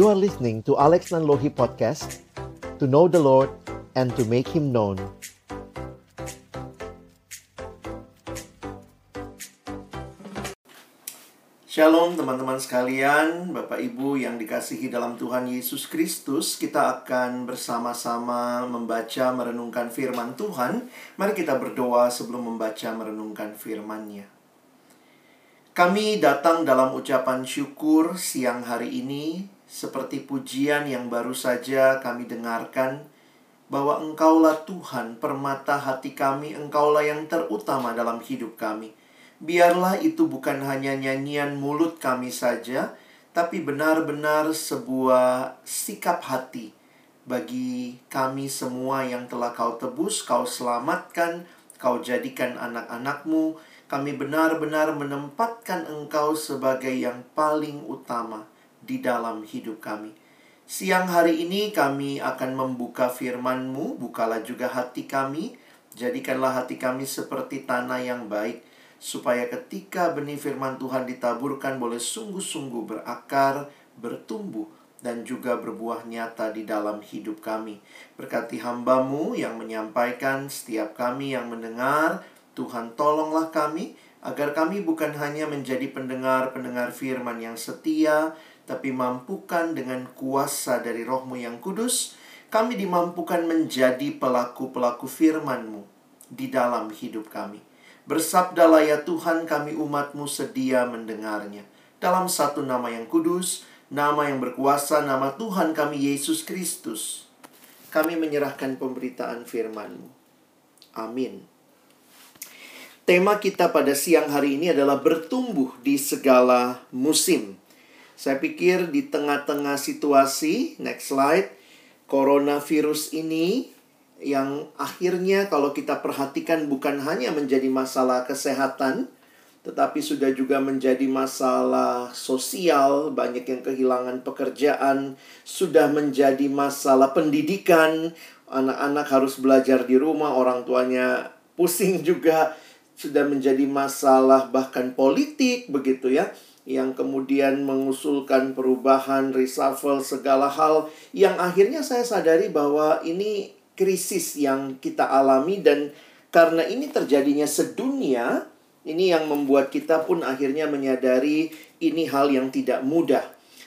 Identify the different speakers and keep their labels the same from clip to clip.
Speaker 1: You are listening to Alex Nanlohi Podcast To know the Lord and to make Him known.
Speaker 2: Shalom teman-teman sekalian, Bapak Ibu yang dikasihi dalam Tuhan Yesus Kristus. Kita akan bersama-sama membaca merenungkan firman Tuhan. Mari kita berdoa sebelum membaca merenungkan firman-Nya. Kami datang dalam ucapan syukur siang hari ini Seperti pujian yang baru saja kami dengarkan Bahwa Engkaulah Tuhan, permata hati kami Engkaulah yang terutama dalam hidup kami Biarlah itu bukan hanya nyanyian mulut kami saja, tapi benar-benar sebuah sikap hati bagi kami semua yang telah kau tebus, kau selamatkan, kau jadikan anak-anakmu. Kami benar-benar menempatkan engkau sebagai yang paling utama di dalam hidup kami. Siang hari ini kami akan membuka firman-Mu, bukalah juga hati kami, jadikanlah hati kami seperti tanah yang baik supaya ketika benih firman Tuhan ditaburkan boleh sungguh-sungguh berakar, bertumbuh, dan juga berbuah nyata di dalam hidup kami. Berkati hambamu yang menyampaikan, setiap kami yang mendengar, Tuhan tolonglah kami, agar kami bukan hanya menjadi pendengar-pendengar firman yang setia, tapi mampukan dengan kuasa dari rohmu yang kudus, kami dimampukan menjadi pelaku-pelaku firmanmu di dalam hidup kami. Bersabdalah ya Tuhan kami umatmu sedia mendengarnya. Dalam satu nama yang kudus, nama yang berkuasa, nama Tuhan kami Yesus Kristus. Kami menyerahkan pemberitaan firman-Mu. Amin. Tema kita pada siang hari ini adalah bertumbuh di segala musim. Saya pikir di tengah-tengah situasi, next slide, coronavirus ini yang akhirnya kalau kita perhatikan bukan hanya menjadi masalah kesehatan, tetapi sudah juga menjadi masalah sosial, banyak yang kehilangan pekerjaan, sudah menjadi masalah pendidikan, anak-anak harus belajar di rumah, orang tuanya pusing juga, sudah menjadi masalah bahkan politik begitu ya yang kemudian mengusulkan perubahan, reshuffle segala hal yang akhirnya saya sadari bahwa ini krisis yang kita alami dan karena ini terjadinya sedunia, ini yang membuat kita pun akhirnya menyadari ini hal yang tidak mudah.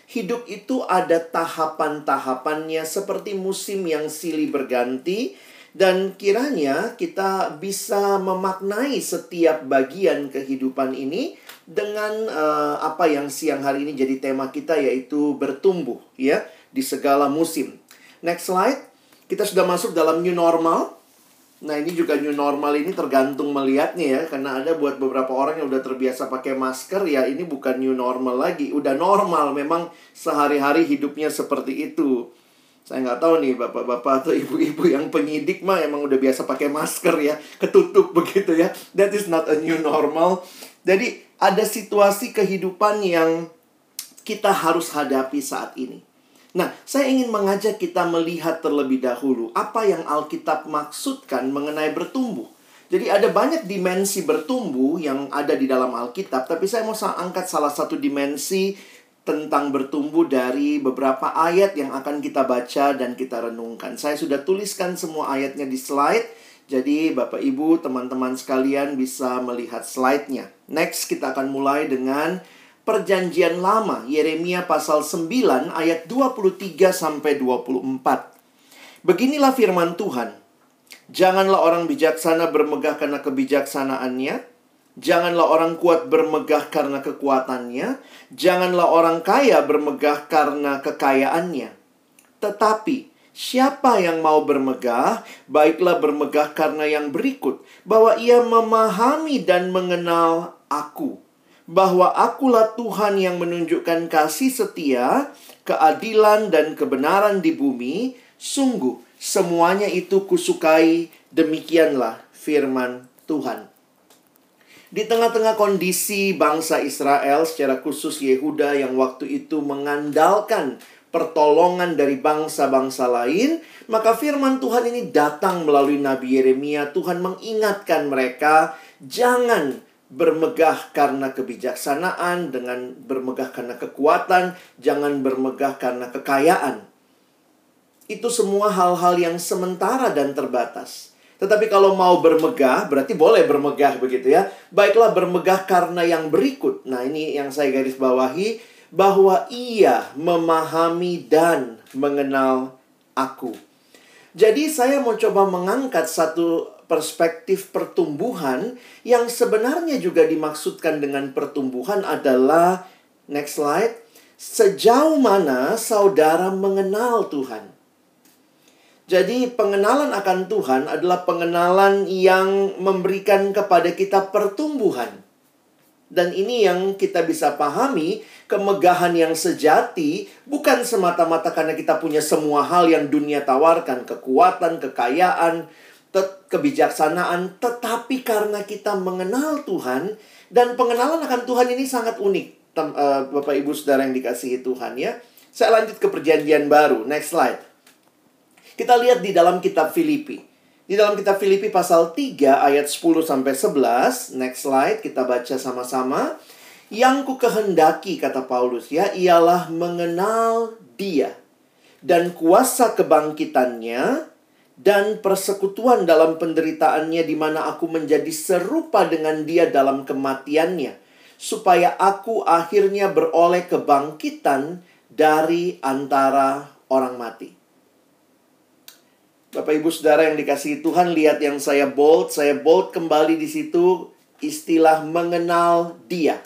Speaker 2: Hidup itu ada tahapan-tahapannya seperti musim yang silih berganti dan kiranya kita bisa memaknai setiap bagian kehidupan ini dengan uh, apa yang siang hari ini jadi tema kita yaitu bertumbuh ya di segala musim. Next slide. Kita sudah masuk dalam new normal. Nah, ini juga new normal ini tergantung melihatnya ya, karena ada buat beberapa orang yang udah terbiasa pakai masker ya, ini bukan new normal lagi, udah normal memang sehari-hari hidupnya seperti itu. Saya nggak tahu nih bapak-bapak atau ibu-ibu yang penyidik mah emang udah biasa pakai masker ya, ketutup begitu ya. That is not a new normal. Jadi ada situasi kehidupan yang kita harus hadapi saat ini. Nah, saya ingin mengajak kita melihat terlebih dahulu apa yang Alkitab maksudkan mengenai bertumbuh. Jadi ada banyak dimensi bertumbuh yang ada di dalam Alkitab, tapi saya mau angkat salah satu dimensi tentang bertumbuh dari beberapa ayat yang akan kita baca dan kita renungkan. Saya sudah tuliskan semua ayatnya di slide, jadi Bapak Ibu, teman-teman sekalian bisa melihat slide-nya. Next, kita akan mulai dengan Perjanjian Lama, Yeremia pasal 9 ayat 23 sampai 24. Beginilah firman Tuhan. Janganlah orang bijaksana bermegah karena kebijaksanaannya, janganlah orang kuat bermegah karena kekuatannya, janganlah orang kaya bermegah karena kekayaannya. Tetapi Siapa yang mau bermegah, baiklah bermegah karena yang berikut, bahwa ia memahami dan mengenal Aku, bahwa akulah Tuhan yang menunjukkan kasih setia, keadilan dan kebenaran di bumi, sungguh semuanya itu kusukai, demikianlah firman Tuhan. Di tengah-tengah kondisi bangsa Israel, secara khusus Yehuda yang waktu itu mengandalkan pertolongan dari bangsa-bangsa lain, maka firman Tuhan ini datang melalui Nabi Yeremia. Tuhan mengingatkan mereka, jangan bermegah karena kebijaksanaan, dengan bermegah karena kekuatan, jangan bermegah karena kekayaan. Itu semua hal-hal yang sementara dan terbatas. Tetapi kalau mau bermegah, berarti boleh bermegah begitu ya. Baiklah bermegah karena yang berikut. Nah, ini yang saya garis bawahi bahwa ia memahami dan mengenal aku. Jadi saya mau coba mengangkat satu perspektif pertumbuhan yang sebenarnya juga dimaksudkan dengan pertumbuhan adalah next slide sejauh mana saudara mengenal Tuhan. Jadi pengenalan akan Tuhan adalah pengenalan yang memberikan kepada kita pertumbuhan. Dan ini yang kita bisa pahami, kemegahan yang sejati bukan semata-mata karena kita punya semua hal yang dunia tawarkan, kekuatan, kekayaan, kebijaksanaan, tetapi karena kita mengenal Tuhan dan pengenalan akan Tuhan ini sangat unik. Eh, Bapak Ibu Saudara yang dikasihi Tuhan ya. Saya lanjut ke perjanjian baru. Next slide. Kita lihat di dalam kitab Filipi. Di dalam kitab Filipi pasal 3 ayat 10 sampai 11. Next slide kita baca sama-sama. Yang ku kehendaki kata Paulus ya ialah mengenal dia dan kuasa kebangkitannya dan persekutuan dalam penderitaannya di mana aku menjadi serupa dengan dia dalam kematiannya supaya aku akhirnya beroleh kebangkitan dari antara orang mati. Bapak Ibu Saudara yang dikasihi Tuhan, lihat yang saya bold, saya bold kembali di situ istilah mengenal Dia.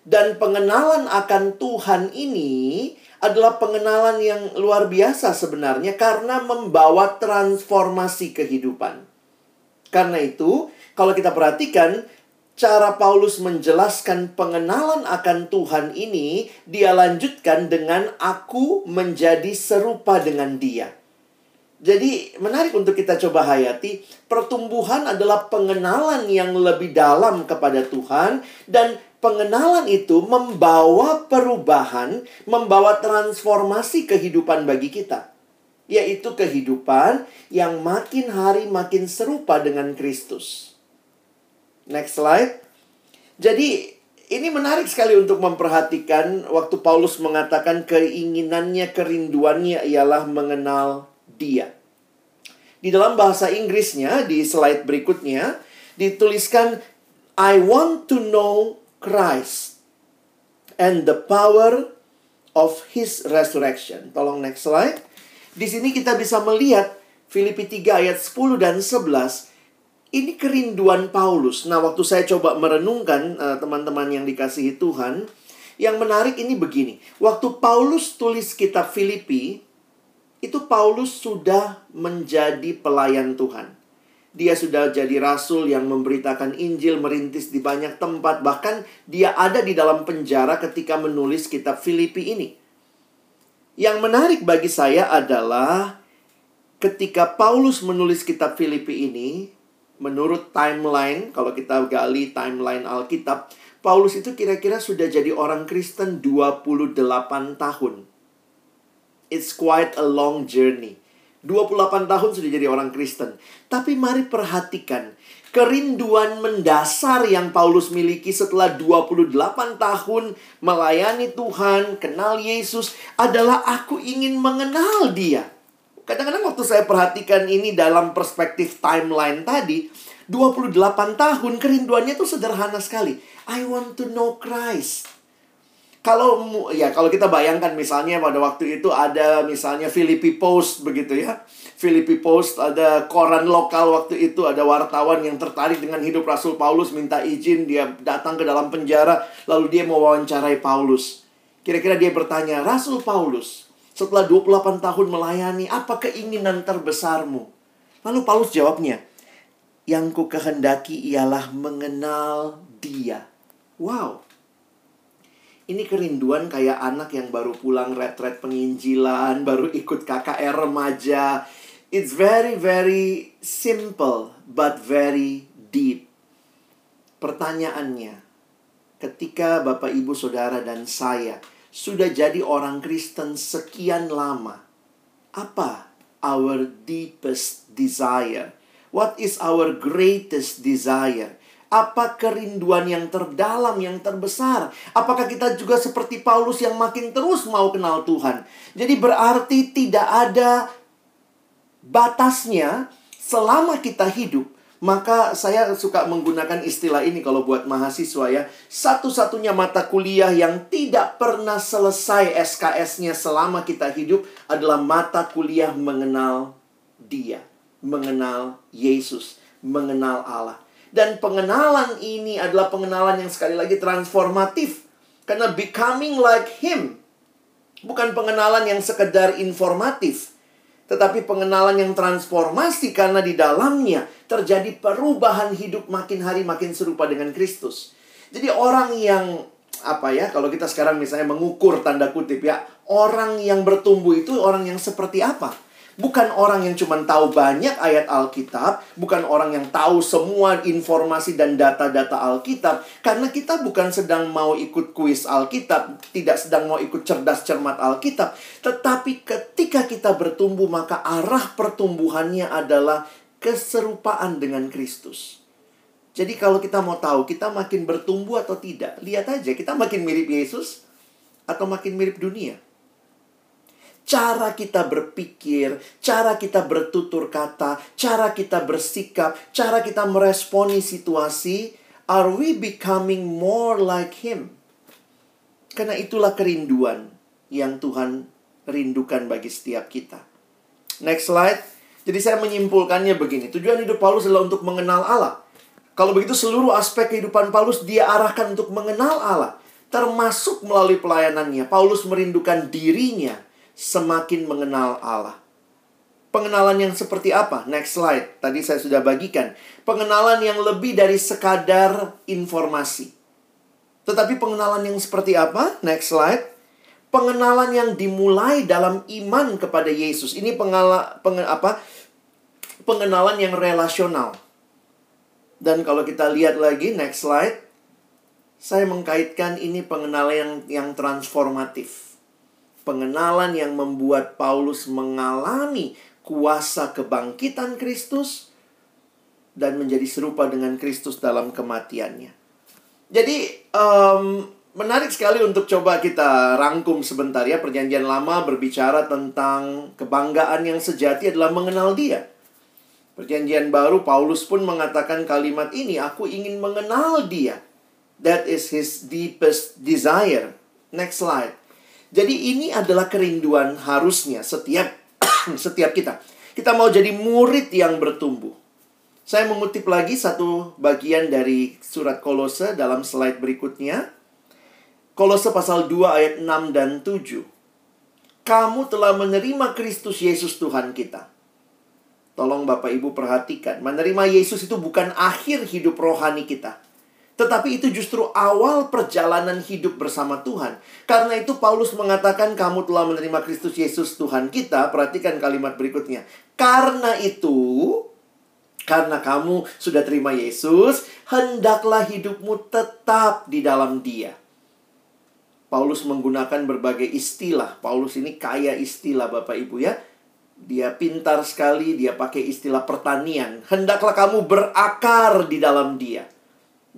Speaker 2: Dan pengenalan akan Tuhan ini adalah pengenalan yang luar biasa sebenarnya karena membawa transformasi kehidupan. Karena itu, kalau kita perhatikan cara Paulus menjelaskan pengenalan akan Tuhan ini, dia lanjutkan dengan aku menjadi serupa dengan Dia. Jadi, menarik untuk kita coba hayati. Pertumbuhan adalah pengenalan yang lebih dalam kepada Tuhan, dan pengenalan itu membawa perubahan, membawa transformasi kehidupan bagi kita, yaitu kehidupan yang makin hari makin serupa dengan Kristus. Next slide. Jadi, ini menarik sekali untuk memperhatikan waktu Paulus mengatakan keinginannya, kerinduannya ialah mengenal Dia. Di dalam bahasa Inggrisnya, di slide berikutnya, dituliskan I want to know Christ and the power of his resurrection. Tolong next slide. Di sini kita bisa melihat Filipi 3 ayat 10 dan 11 ini kerinduan Paulus. Nah, waktu saya coba merenungkan eh, teman-teman yang dikasihi Tuhan, yang menarik ini begini. Waktu Paulus tulis kitab Filipi, itu Paulus sudah menjadi pelayan Tuhan. Dia sudah jadi rasul yang memberitakan Injil, merintis di banyak tempat. Bahkan dia ada di dalam penjara ketika menulis kitab Filipi ini. Yang menarik bagi saya adalah ketika Paulus menulis kitab Filipi ini, menurut timeline, kalau kita gali timeline Alkitab, Paulus itu kira-kira sudah jadi orang Kristen 28 tahun. It's quite a long journey. 28 tahun sudah jadi orang Kristen. Tapi mari perhatikan kerinduan mendasar yang Paulus miliki setelah 28 tahun melayani Tuhan, kenal Yesus adalah aku ingin mengenal Dia. Kadang-kadang waktu saya perhatikan ini dalam perspektif timeline tadi, 28 tahun kerinduannya itu sederhana sekali. I want to know Christ kalau ya kalau kita bayangkan misalnya pada waktu itu ada misalnya Philippi Post begitu ya. Philippi Post ada koran lokal waktu itu ada wartawan yang tertarik dengan hidup Rasul Paulus minta izin dia datang ke dalam penjara lalu dia mau wawancarai Paulus. Kira-kira dia bertanya, "Rasul Paulus, setelah 28 tahun melayani, apa keinginan terbesarmu?" Lalu Paulus jawabnya, "Yang ku kehendaki ialah mengenal Dia." Wow, ini kerinduan kayak anak yang baru pulang retret penginjilan, baru ikut KKR remaja. It's very very simple but very deep. Pertanyaannya, ketika Bapak Ibu Saudara dan saya sudah jadi orang Kristen sekian lama, apa our deepest desire? What is our greatest desire? Apa kerinduan yang terdalam, yang terbesar? Apakah kita juga seperti Paulus yang makin terus mau kenal Tuhan? Jadi berarti tidak ada batasnya selama kita hidup. Maka saya suka menggunakan istilah ini kalau buat mahasiswa ya. Satu-satunya mata kuliah yang tidak pernah selesai SKS-nya selama kita hidup adalah mata kuliah mengenal dia. Mengenal Yesus. Mengenal Allah. Dan pengenalan ini adalah pengenalan yang sekali lagi transformatif. Karena becoming like him bukan pengenalan yang sekedar informatif, tetapi pengenalan yang transformasi karena di dalamnya terjadi perubahan hidup makin hari makin serupa dengan Kristus. Jadi orang yang apa ya kalau kita sekarang misalnya mengukur tanda kutip ya orang yang bertumbuh itu orang yang seperti apa? Bukan orang yang cuma tahu banyak ayat Alkitab, bukan orang yang tahu semua informasi dan data-data Alkitab, karena kita bukan sedang mau ikut kuis Alkitab, tidak sedang mau ikut cerdas cermat Alkitab, tetapi ketika kita bertumbuh, maka arah pertumbuhannya adalah keserupaan dengan Kristus. Jadi kalau kita mau tahu kita makin bertumbuh atau tidak, lihat aja kita makin mirip Yesus atau makin mirip dunia cara kita berpikir, cara kita bertutur kata, cara kita bersikap, cara kita meresponi situasi, are we becoming more like him? Karena itulah kerinduan yang Tuhan rindukan bagi setiap kita. Next slide. Jadi saya menyimpulkannya begini. Tujuan hidup Paulus adalah untuk mengenal Allah. Kalau begitu seluruh aspek kehidupan Paulus dia arahkan untuk mengenal Allah. Termasuk melalui pelayanannya. Paulus merindukan dirinya semakin mengenal Allah. Pengenalan yang seperti apa? Next slide. Tadi saya sudah bagikan. Pengenalan yang lebih dari sekadar informasi. Tetapi pengenalan yang seperti apa? Next slide. Pengenalan yang dimulai dalam iman kepada Yesus. Ini pengala, peng, apa? pengenalan yang relasional. Dan kalau kita lihat lagi, next slide. Saya mengkaitkan ini pengenalan yang, yang transformatif pengenalan yang membuat Paulus mengalami kuasa kebangkitan Kristus dan menjadi serupa dengan Kristus dalam kematiannya. Jadi um, menarik sekali untuk coba kita rangkum sebentar ya perjanjian lama berbicara tentang kebanggaan yang sejati adalah mengenal Dia. Perjanjian baru Paulus pun mengatakan kalimat ini, aku ingin mengenal Dia. That is his deepest desire. Next slide. Jadi ini adalah kerinduan harusnya setiap setiap kita. Kita mau jadi murid yang bertumbuh. Saya mengutip lagi satu bagian dari surat Kolose dalam slide berikutnya. Kolose pasal 2 ayat 6 dan 7. Kamu telah menerima Kristus Yesus Tuhan kita. Tolong Bapak Ibu perhatikan, menerima Yesus itu bukan akhir hidup rohani kita. Tetapi itu justru awal perjalanan hidup bersama Tuhan. Karena itu Paulus mengatakan kamu telah menerima Kristus Yesus Tuhan kita. Perhatikan kalimat berikutnya. Karena itu, karena kamu sudah terima Yesus, hendaklah hidupmu tetap di dalam dia. Paulus menggunakan berbagai istilah. Paulus ini kaya istilah Bapak Ibu ya. Dia pintar sekali, dia pakai istilah pertanian. Hendaklah kamu berakar di dalam dia.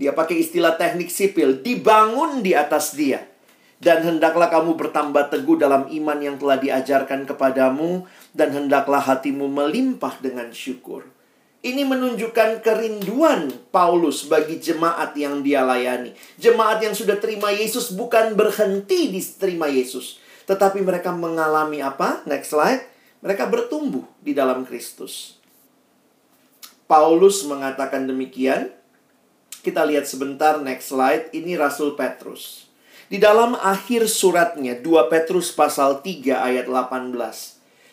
Speaker 2: Dia pakai istilah teknik sipil, dibangun di atas dia. Dan hendaklah kamu bertambah teguh dalam iman yang telah diajarkan kepadamu, dan hendaklah hatimu melimpah dengan syukur. Ini menunjukkan kerinduan Paulus bagi jemaat yang dia layani. Jemaat yang sudah terima Yesus bukan berhenti di terima Yesus. Tetapi mereka mengalami apa? Next slide. Mereka bertumbuh di dalam Kristus. Paulus mengatakan demikian kita lihat sebentar next slide. Ini Rasul Petrus. Di dalam akhir suratnya 2 Petrus pasal 3 ayat 18.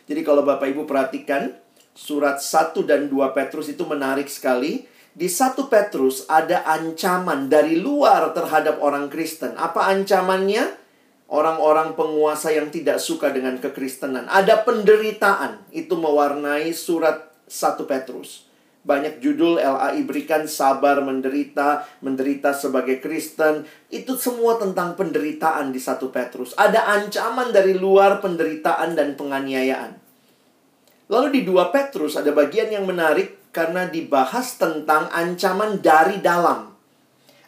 Speaker 2: Jadi kalau Bapak Ibu perhatikan surat 1 dan 2 Petrus itu menarik sekali. Di 1 Petrus ada ancaman dari luar terhadap orang Kristen. Apa ancamannya? Orang-orang penguasa yang tidak suka dengan kekristenan. Ada penderitaan. Itu mewarnai surat 1 Petrus. Banyak judul LAI berikan sabar menderita, menderita sebagai Kristen. Itu semua tentang penderitaan di satu Petrus. Ada ancaman dari luar penderitaan dan penganiayaan. Lalu di dua Petrus ada bagian yang menarik. karena dibahas tentang ancaman dari dalam.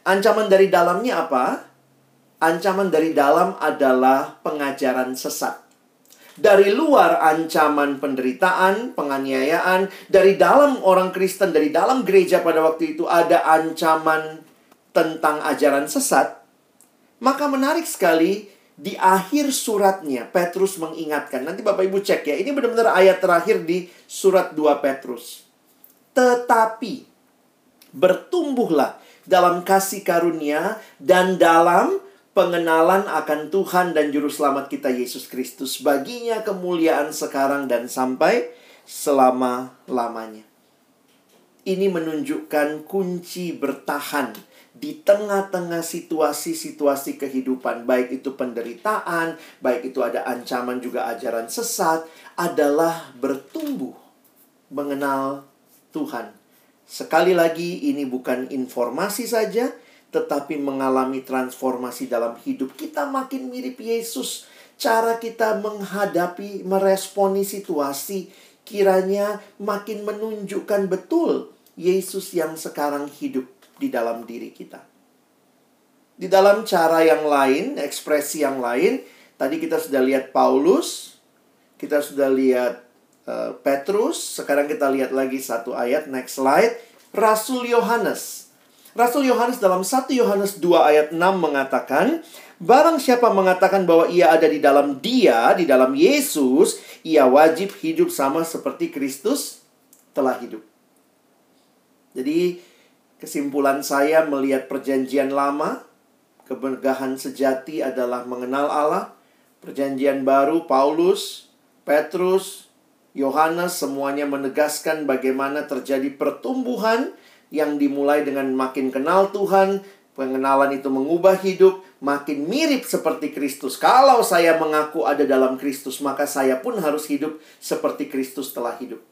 Speaker 2: Ancaman dari dalamnya apa? Ancaman dari dalam adalah pengajaran sesat. Dari luar ancaman penderitaan, penganiayaan, dari dalam orang Kristen, dari dalam gereja pada waktu itu ada ancaman tentang ajaran sesat. Maka menarik sekali di akhir suratnya Petrus mengingatkan. Nanti Bapak Ibu cek ya. Ini benar-benar ayat terakhir di surat 2 Petrus. Tetapi bertumbuhlah dalam kasih karunia dan dalam pengenalan akan Tuhan dan juru selamat kita Yesus Kristus. Baginya kemuliaan sekarang dan sampai selama-lamanya. Ini menunjukkan kunci bertahan di tengah-tengah situasi-situasi kehidupan, baik itu penderitaan, baik itu ada ancaman juga ajaran sesat, adalah bertumbuh mengenal Tuhan. Sekali lagi, ini bukan informasi saja, tetapi mengalami transformasi dalam hidup. Kita makin mirip Yesus. Cara kita menghadapi, meresponi situasi, kiranya makin menunjukkan betul Yesus yang sekarang hidup di dalam diri kita. Di dalam cara yang lain, ekspresi yang lain, tadi kita sudah lihat Paulus, kita sudah lihat uh, Petrus, sekarang kita lihat lagi satu ayat, next slide, Rasul Yohanes. Rasul Yohanes dalam 1 Yohanes 2 ayat 6 mengatakan, Barang siapa mengatakan bahwa ia ada di dalam dia, di dalam Yesus, ia wajib hidup sama seperti Kristus telah hidup. Jadi, Kesimpulan saya melihat perjanjian lama, kebergahan sejati adalah mengenal Allah. Perjanjian baru, Paulus, Petrus, Yohanes semuanya menegaskan bagaimana terjadi pertumbuhan yang dimulai dengan makin kenal Tuhan, pengenalan itu mengubah hidup, makin mirip seperti Kristus. Kalau saya mengaku ada dalam Kristus, maka saya pun harus hidup seperti Kristus telah hidup.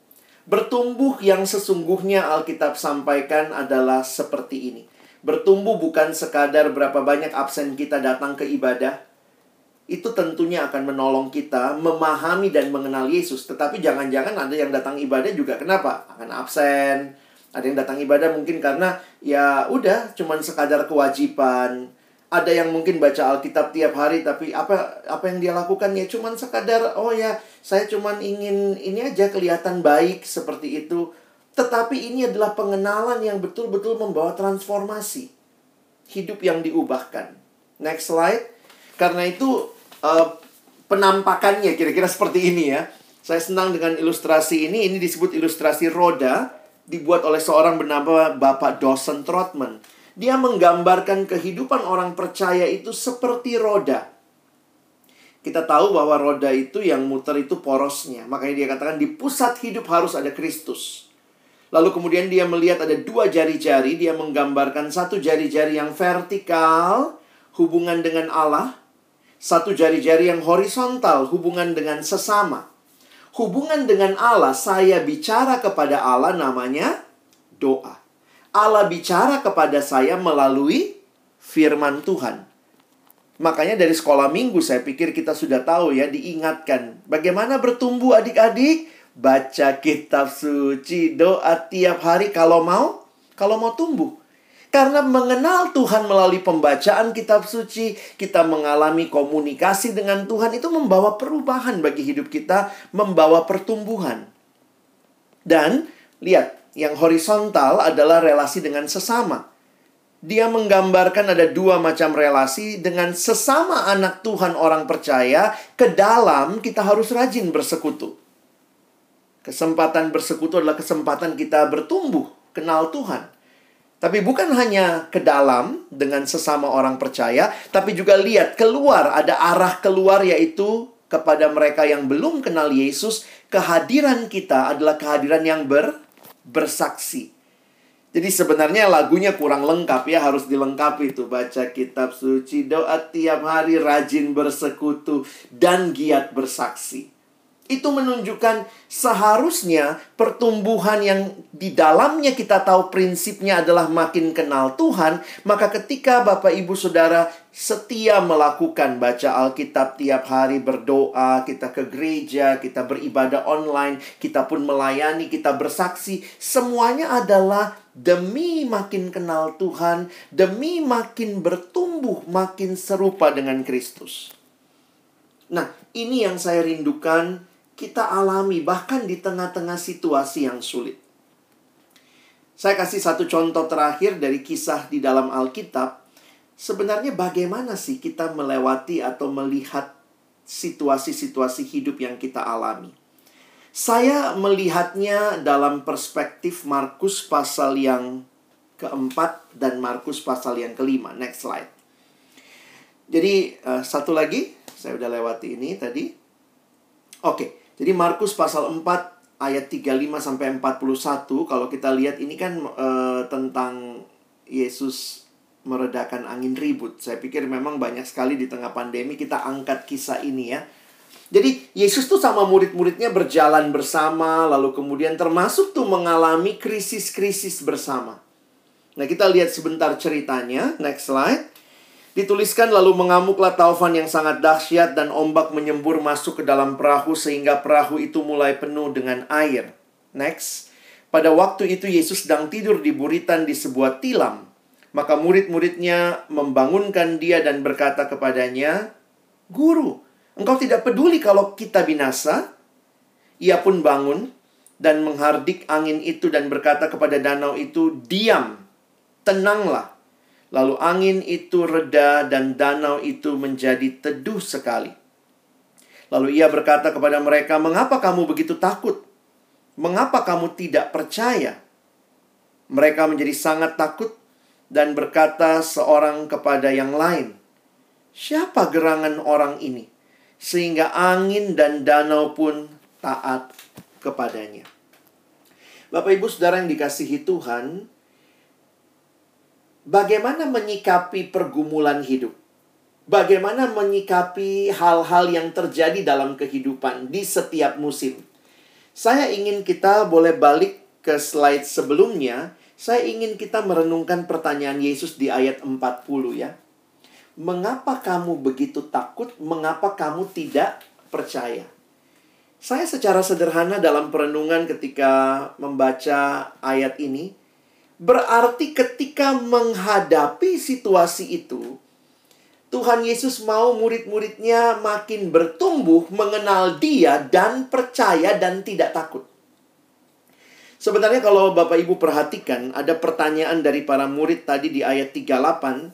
Speaker 2: Bertumbuh yang sesungguhnya Alkitab sampaikan adalah seperti ini. Bertumbuh bukan sekadar berapa banyak absen kita datang ke ibadah. Itu tentunya akan menolong kita memahami dan mengenal Yesus. Tetapi jangan-jangan ada yang datang ibadah juga kenapa? Akan absen. Ada yang datang ibadah mungkin karena ya udah cuman sekadar kewajiban. Ada yang mungkin baca Alkitab tiap hari tapi apa apa yang dia lakukan ya cuman sekadar oh ya saya cuman ingin ini aja kelihatan baik seperti itu. Tetapi ini adalah pengenalan yang betul-betul membawa transformasi. Hidup yang diubahkan. Next slide. Karena itu uh, penampakannya kira-kira seperti ini ya. Saya senang dengan ilustrasi ini. Ini disebut ilustrasi roda dibuat oleh seorang bernama Bapak Dawson Trotman dia menggambarkan kehidupan orang percaya itu seperti roda. Kita tahu bahwa roda itu yang muter itu porosnya. Makanya dia katakan di pusat hidup harus ada Kristus. Lalu kemudian dia melihat ada dua jari-jari. Dia menggambarkan satu jari-jari yang vertikal, hubungan dengan Allah. Satu jari-jari yang horizontal, hubungan dengan sesama. Hubungan dengan Allah, saya bicara kepada Allah namanya doa. Allah bicara kepada saya melalui firman Tuhan. Makanya dari sekolah minggu saya pikir kita sudah tahu ya diingatkan bagaimana bertumbuh adik-adik baca kitab suci doa tiap hari kalau mau kalau mau tumbuh karena mengenal Tuhan melalui pembacaan kitab suci, kita mengalami komunikasi dengan Tuhan itu membawa perubahan bagi hidup kita, membawa pertumbuhan. Dan lihat, yang horizontal adalah relasi dengan sesama. Dia menggambarkan ada dua macam relasi dengan sesama anak Tuhan orang percaya. Ke dalam kita harus rajin bersekutu. Kesempatan bersekutu adalah kesempatan kita bertumbuh, kenal Tuhan. Tapi bukan hanya ke dalam dengan sesama orang percaya, tapi juga lihat keluar, ada arah keluar yaitu kepada mereka yang belum kenal Yesus, kehadiran kita adalah kehadiran yang ber bersaksi. Jadi sebenarnya lagunya kurang lengkap ya, harus dilengkapi itu. Baca kitab suci, doa tiap hari, rajin bersekutu, dan giat bersaksi. Itu menunjukkan seharusnya pertumbuhan yang di dalamnya kita tahu prinsipnya adalah makin kenal Tuhan, maka ketika Bapak Ibu Saudara setia melakukan baca Alkitab tiap hari, berdoa, kita ke gereja, kita beribadah online, kita pun melayani, kita bersaksi, semuanya adalah demi makin kenal Tuhan, demi makin bertumbuh, makin serupa dengan Kristus. Nah, ini yang saya rindukan kita alami bahkan di tengah-tengah situasi yang sulit. Saya kasih satu contoh terakhir dari kisah di dalam Alkitab. Sebenarnya bagaimana sih kita melewati atau melihat situasi-situasi hidup yang kita alami? Saya melihatnya dalam perspektif Markus pasal yang keempat dan Markus pasal yang kelima. Next slide. Jadi uh, satu lagi, saya udah lewati ini tadi. Oke, okay. Jadi Markus pasal 4 ayat 35 sampai 41 kalau kita lihat ini kan e, tentang Yesus meredakan angin ribut. Saya pikir memang banyak sekali di tengah pandemi kita angkat kisah ini ya. Jadi Yesus tuh sama murid-muridnya berjalan bersama lalu kemudian termasuk tuh mengalami krisis-krisis bersama. Nah, kita lihat sebentar ceritanya. Next slide. Dituliskan lalu mengamuklah taufan yang sangat dahsyat dan ombak menyembur masuk ke dalam perahu sehingga perahu itu mulai penuh dengan air. Next. Pada waktu itu Yesus sedang tidur di buritan di sebuah tilam. Maka murid-muridnya membangunkan dia dan berkata kepadanya, Guru, engkau tidak peduli kalau kita binasa? Ia pun bangun dan menghardik angin itu dan berkata kepada danau itu, Diam, tenanglah. Lalu angin itu reda dan danau itu menjadi teduh sekali. Lalu ia berkata kepada mereka, "Mengapa kamu begitu takut? Mengapa kamu tidak percaya?" Mereka menjadi sangat takut dan berkata seorang kepada yang lain, "Siapa gerangan orang ini sehingga angin dan danau pun taat kepadanya?" Bapak Ibu Saudara yang dikasihi Tuhan, bagaimana menyikapi pergumulan hidup. Bagaimana menyikapi hal-hal yang terjadi dalam kehidupan di setiap musim. Saya ingin kita boleh balik ke slide sebelumnya. Saya ingin kita merenungkan pertanyaan Yesus di ayat 40 ya. Mengapa kamu begitu takut? Mengapa kamu tidak percaya? Saya secara sederhana dalam perenungan ketika membaca ayat ini, Berarti ketika menghadapi situasi itu, Tuhan Yesus mau murid-muridnya makin bertumbuh mengenal dia dan percaya dan tidak takut. Sebenarnya kalau Bapak Ibu perhatikan, ada pertanyaan dari para murid tadi di ayat 38.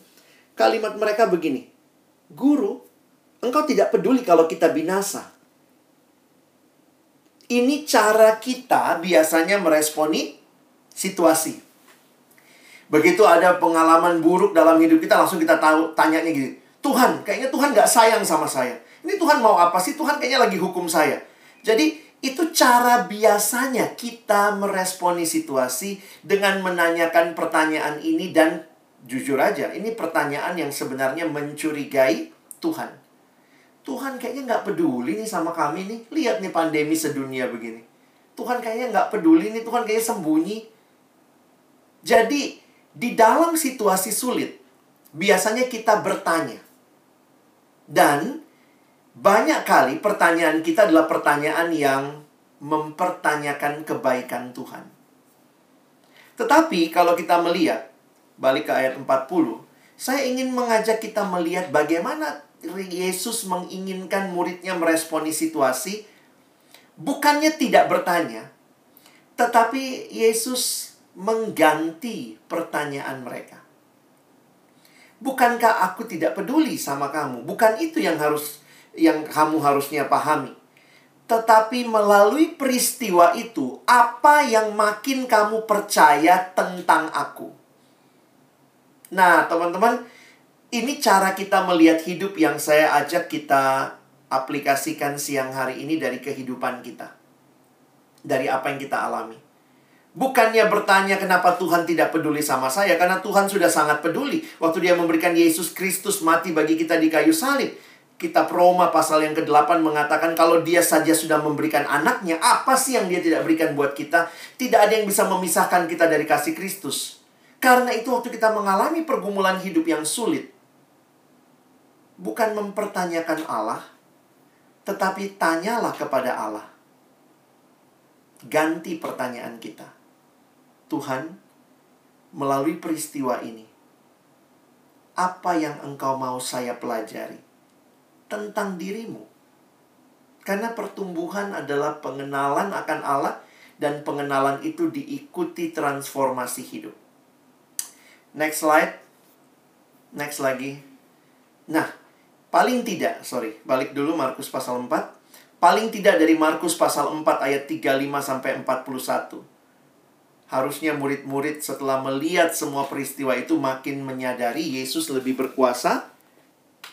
Speaker 2: Kalimat mereka begini, Guru, engkau tidak peduli kalau kita binasa. Ini cara kita biasanya meresponi situasi. Begitu ada pengalaman buruk dalam hidup kita, langsung kita tahu tanyanya gitu. Tuhan, kayaknya Tuhan gak sayang sama saya. Ini Tuhan mau apa sih? Tuhan kayaknya lagi hukum saya. Jadi, itu cara biasanya kita meresponi situasi dengan menanyakan pertanyaan ini dan jujur aja, ini pertanyaan yang sebenarnya mencurigai Tuhan. Tuhan kayaknya nggak peduli nih sama kami nih. Lihat nih pandemi sedunia begini. Tuhan kayaknya nggak peduli nih, Tuhan kayaknya sembunyi. Jadi, di dalam situasi sulit, biasanya kita bertanya. Dan banyak kali pertanyaan kita adalah pertanyaan yang mempertanyakan kebaikan Tuhan. Tetapi kalau kita melihat, balik ke ayat 40, saya ingin mengajak kita melihat bagaimana Yesus menginginkan muridnya meresponi situasi, bukannya tidak bertanya, tetapi Yesus mengganti pertanyaan mereka. Bukankah aku tidak peduli sama kamu? Bukan itu yang harus yang kamu harusnya pahami. Tetapi melalui peristiwa itu, apa yang makin kamu percaya tentang aku? Nah, teman-teman, ini cara kita melihat hidup yang saya ajak kita aplikasikan siang hari ini dari kehidupan kita. Dari apa yang kita alami. Bukannya bertanya kenapa Tuhan tidak peduli sama saya, karena Tuhan sudah sangat peduli. Waktu dia memberikan Yesus Kristus mati bagi kita di kayu salib, Kitab Roma pasal yang ke-8 mengatakan kalau dia saja sudah memberikan anaknya, apa sih yang dia tidak berikan buat kita? Tidak ada yang bisa memisahkan kita dari kasih Kristus. Karena itu waktu kita mengalami pergumulan hidup yang sulit, bukan mempertanyakan Allah, tetapi tanyalah kepada Allah. Ganti pertanyaan kita. Tuhan, melalui peristiwa ini, apa yang engkau mau saya pelajari tentang dirimu? Karena pertumbuhan adalah pengenalan akan Allah dan pengenalan itu diikuti transformasi hidup. Next slide. Next lagi. Nah, paling tidak, sorry, balik dulu Markus pasal 4. Paling tidak dari Markus pasal 4 ayat 35 sampai 41 Harusnya murid-murid setelah melihat semua peristiwa itu makin menyadari Yesus lebih berkuasa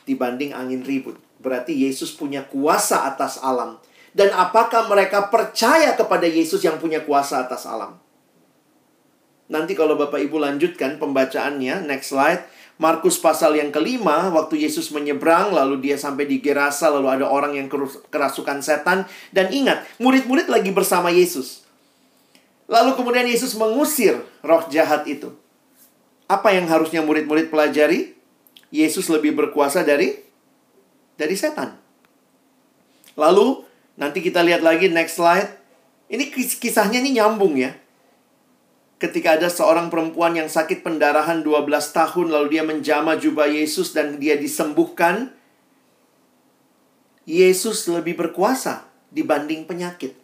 Speaker 2: dibanding angin ribut. Berarti Yesus punya kuasa atas alam. Dan apakah mereka percaya kepada Yesus yang punya kuasa atas alam? Nanti kalau Bapak Ibu lanjutkan pembacaannya, next slide. Markus pasal yang kelima, waktu Yesus menyeberang, lalu dia sampai di Gerasa, lalu ada orang yang kerasukan setan. Dan ingat, murid-murid lagi bersama Yesus. Lalu kemudian Yesus mengusir roh jahat itu. Apa yang harusnya murid-murid pelajari? Yesus lebih berkuasa dari dari setan. Lalu nanti kita lihat lagi next slide. Ini kisahnya ini nyambung ya. Ketika ada seorang perempuan yang sakit pendarahan 12 tahun lalu dia menjama jubah Yesus dan dia disembuhkan. Yesus lebih berkuasa dibanding penyakit.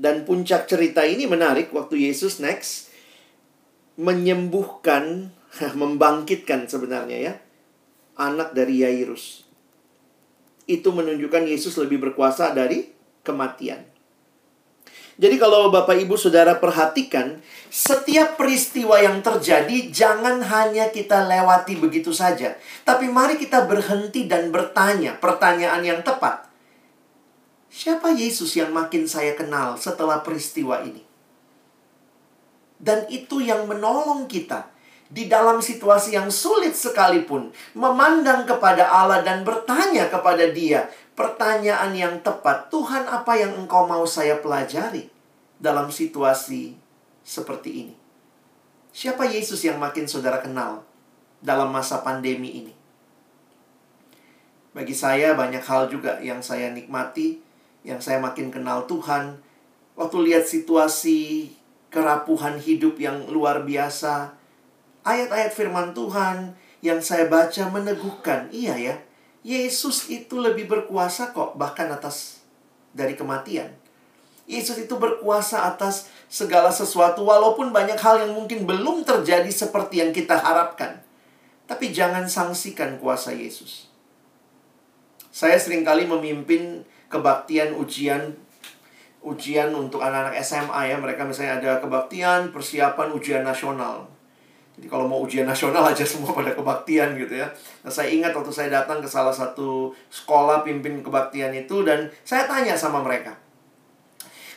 Speaker 2: Dan puncak cerita ini menarik waktu Yesus next menyembuhkan, membangkitkan sebenarnya ya, anak dari Yairus. Itu menunjukkan Yesus lebih berkuasa dari kematian. Jadi kalau Bapak Ibu Saudara perhatikan, setiap peristiwa yang terjadi jangan hanya kita lewati begitu saja, tapi mari kita berhenti dan bertanya pertanyaan yang tepat. Siapa Yesus yang makin saya kenal setelah peristiwa ini? Dan itu yang menolong kita di dalam situasi yang sulit sekalipun, memandang kepada Allah dan bertanya kepada Dia pertanyaan yang tepat: "Tuhan, apa yang Engkau mau saya pelajari dalam situasi seperti ini?" Siapa Yesus yang makin saudara kenal dalam masa pandemi ini? Bagi saya, banyak hal juga yang saya nikmati yang saya makin kenal Tuhan, waktu lihat situasi kerapuhan hidup yang luar biasa, ayat-ayat firman Tuhan yang saya baca meneguhkan, iya ya, Yesus itu lebih berkuasa kok bahkan atas dari kematian. Yesus itu berkuasa atas segala sesuatu walaupun banyak hal yang mungkin belum terjadi seperti yang kita harapkan. Tapi jangan sangsikan kuasa Yesus. Saya sering kali memimpin kebaktian ujian ujian untuk anak-anak SMA ya. Mereka misalnya ada kebaktian persiapan ujian nasional. Jadi kalau mau ujian nasional aja semua pada kebaktian gitu ya. Nah saya ingat waktu saya datang ke salah satu sekolah pimpin kebaktian itu dan saya tanya sama mereka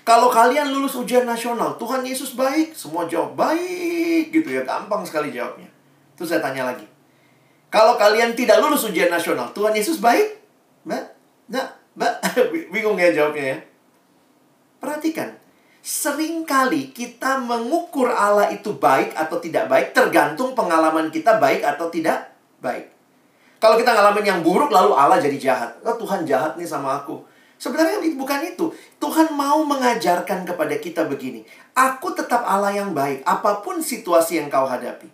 Speaker 2: kalau kalian lulus ujian nasional Tuhan Yesus baik? Semua jawab baik gitu ya. Gampang sekali jawabnya. Terus saya tanya lagi kalau kalian tidak lulus ujian nasional Tuhan Yesus baik? Mbak? Nah, Mbak, bingung ya jawabnya ya. Perhatikan, sering kali kita mengukur Allah itu baik atau tidak baik tergantung pengalaman kita baik atau tidak baik. Kalau kita ngalamin yang buruk lalu Allah jadi jahat. Oh, Tuhan jahat nih sama aku. Sebenarnya bukan itu. Tuhan mau mengajarkan kepada kita begini. Aku tetap Allah yang baik apa pun situasi yang kau hadapi.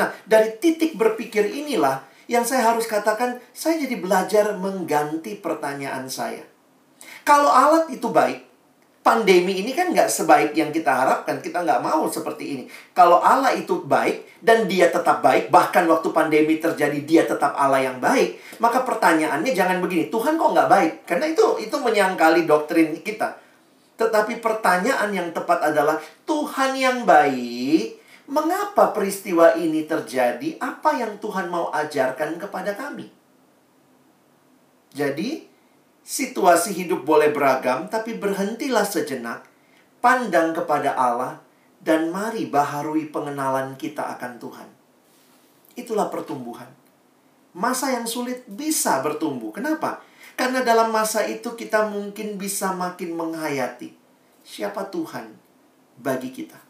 Speaker 2: Nah, dari titik berpikir inilah yang saya harus katakan, saya jadi belajar mengganti pertanyaan saya. Kalau alat itu baik, pandemi ini kan nggak sebaik yang kita harapkan. Kita nggak mau seperti ini. Kalau Allah itu baik dan dia tetap baik, bahkan waktu pandemi terjadi dia tetap Allah yang baik, maka pertanyaannya jangan begini, Tuhan kok nggak baik? Karena itu itu menyangkali doktrin kita. Tetapi pertanyaan yang tepat adalah Tuhan yang baik Mengapa peristiwa ini terjadi? Apa yang Tuhan mau ajarkan kepada kami? Jadi, situasi hidup boleh beragam, tapi berhentilah sejenak, pandang kepada Allah, dan mari baharui pengenalan kita akan Tuhan. Itulah pertumbuhan. masa yang sulit bisa bertumbuh. Kenapa? Karena dalam masa itu kita mungkin bisa makin menghayati siapa Tuhan bagi kita.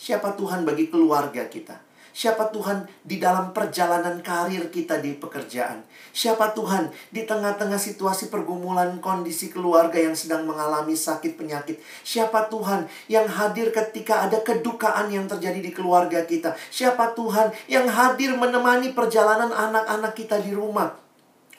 Speaker 2: Siapa Tuhan bagi keluarga kita? Siapa Tuhan di dalam perjalanan karir kita di pekerjaan? Siapa Tuhan di tengah-tengah situasi pergumulan kondisi keluarga yang sedang mengalami sakit penyakit? Siapa Tuhan yang hadir ketika ada kedukaan yang terjadi di keluarga kita? Siapa Tuhan yang hadir menemani perjalanan anak-anak kita di rumah?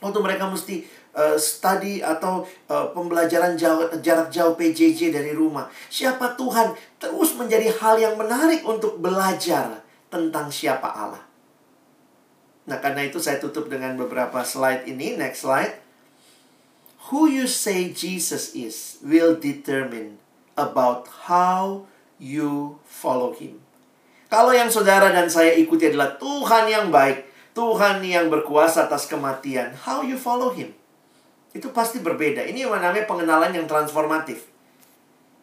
Speaker 2: Waktu mereka mesti uh, study atau uh, pembelajaran jauh, jarak jauh PJJ dari rumah. Siapa Tuhan terus menjadi hal yang menarik untuk belajar tentang siapa Allah. Nah, karena itu saya tutup dengan beberapa slide ini. Next slide. Who you say Jesus is will determine about how you follow him. Kalau yang saudara dan saya ikuti adalah Tuhan yang baik, Tuhan yang berkuasa atas kematian. How you follow Him. Itu pasti berbeda. Ini yang namanya pengenalan yang transformatif.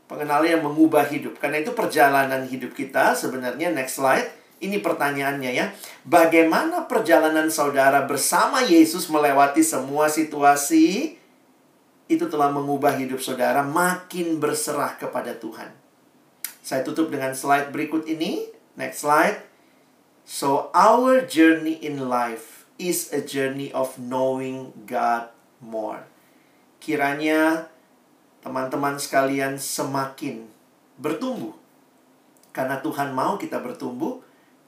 Speaker 2: Pengenalan yang mengubah hidup. Karena itu perjalanan hidup kita sebenarnya next slide. Ini pertanyaannya ya. Bagaimana perjalanan saudara bersama Yesus melewati semua situasi itu telah mengubah hidup saudara makin berserah kepada Tuhan. Saya tutup dengan slide berikut ini. Next slide. So, our journey in life is a journey of knowing God more. Kiranya teman-teman sekalian semakin bertumbuh. Karena Tuhan mau kita bertumbuh,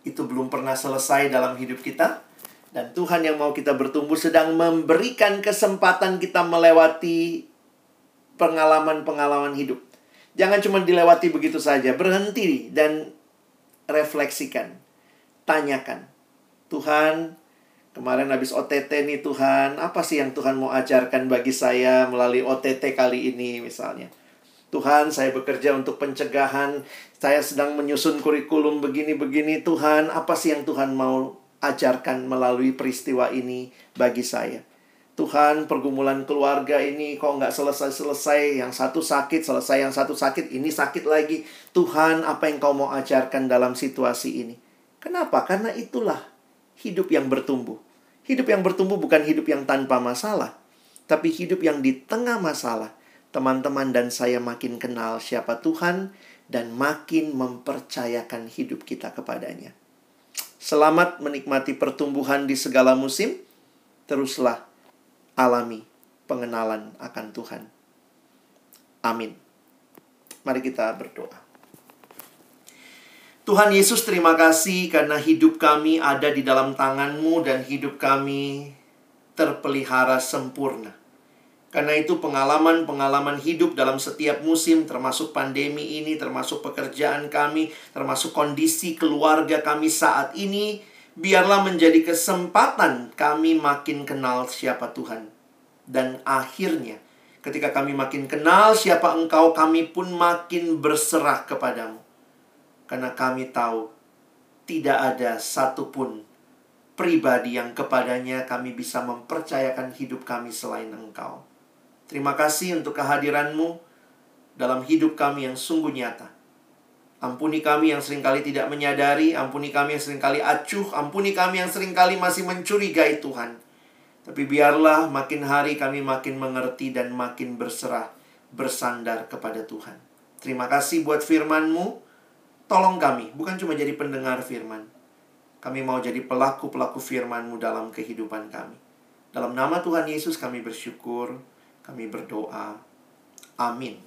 Speaker 2: itu belum pernah selesai dalam hidup kita. Dan Tuhan yang mau kita bertumbuh sedang memberikan kesempatan kita melewati pengalaman-pengalaman hidup. Jangan cuma dilewati begitu saja, berhenti dan refleksikan tanyakan. Tuhan, kemarin habis OTT nih Tuhan, apa sih yang Tuhan mau ajarkan bagi saya melalui OTT kali ini misalnya. Tuhan, saya bekerja untuk pencegahan, saya sedang menyusun kurikulum begini-begini. Tuhan, apa sih yang Tuhan mau ajarkan melalui peristiwa ini bagi saya? Tuhan, pergumulan keluarga ini kok nggak selesai-selesai. Yang satu sakit, selesai yang satu sakit, ini sakit lagi. Tuhan, apa yang kau mau ajarkan dalam situasi ini? Kenapa? Karena itulah hidup yang bertumbuh. Hidup yang bertumbuh bukan hidup yang tanpa masalah, tapi hidup yang di tengah masalah. Teman-teman dan saya makin kenal siapa Tuhan dan makin mempercayakan hidup kita kepadanya. Selamat menikmati pertumbuhan di segala musim. Teruslah alami pengenalan akan Tuhan. Amin. Mari kita berdoa. Tuhan Yesus terima kasih karena hidup kami ada di dalam tanganmu dan hidup kami terpelihara sempurna. Karena itu pengalaman-pengalaman hidup dalam setiap musim termasuk pandemi ini, termasuk pekerjaan kami, termasuk kondisi keluarga kami saat ini, biarlah menjadi kesempatan kami makin kenal siapa Tuhan. Dan akhirnya, ketika kami makin kenal siapa Engkau, kami pun makin berserah kepadamu. Karena kami tahu tidak ada satupun pribadi yang kepadanya kami bisa mempercayakan hidup kami selain Engkau. Terima kasih untuk kehadiranmu dalam hidup kami yang sungguh nyata. Ampuni kami yang sering kali tidak menyadari, ampuni kami yang sering kali acuh, ampuni kami yang sering kali masih mencurigai Tuhan. Tapi biarlah makin hari kami makin mengerti dan makin berserah, bersandar kepada Tuhan. Terima kasih buat firman-Mu. Tolong kami, bukan cuma jadi pendengar firman. Kami mau jadi pelaku-pelaku firman-Mu dalam kehidupan kami. Dalam nama Tuhan Yesus kami bersyukur, kami berdoa. Amin.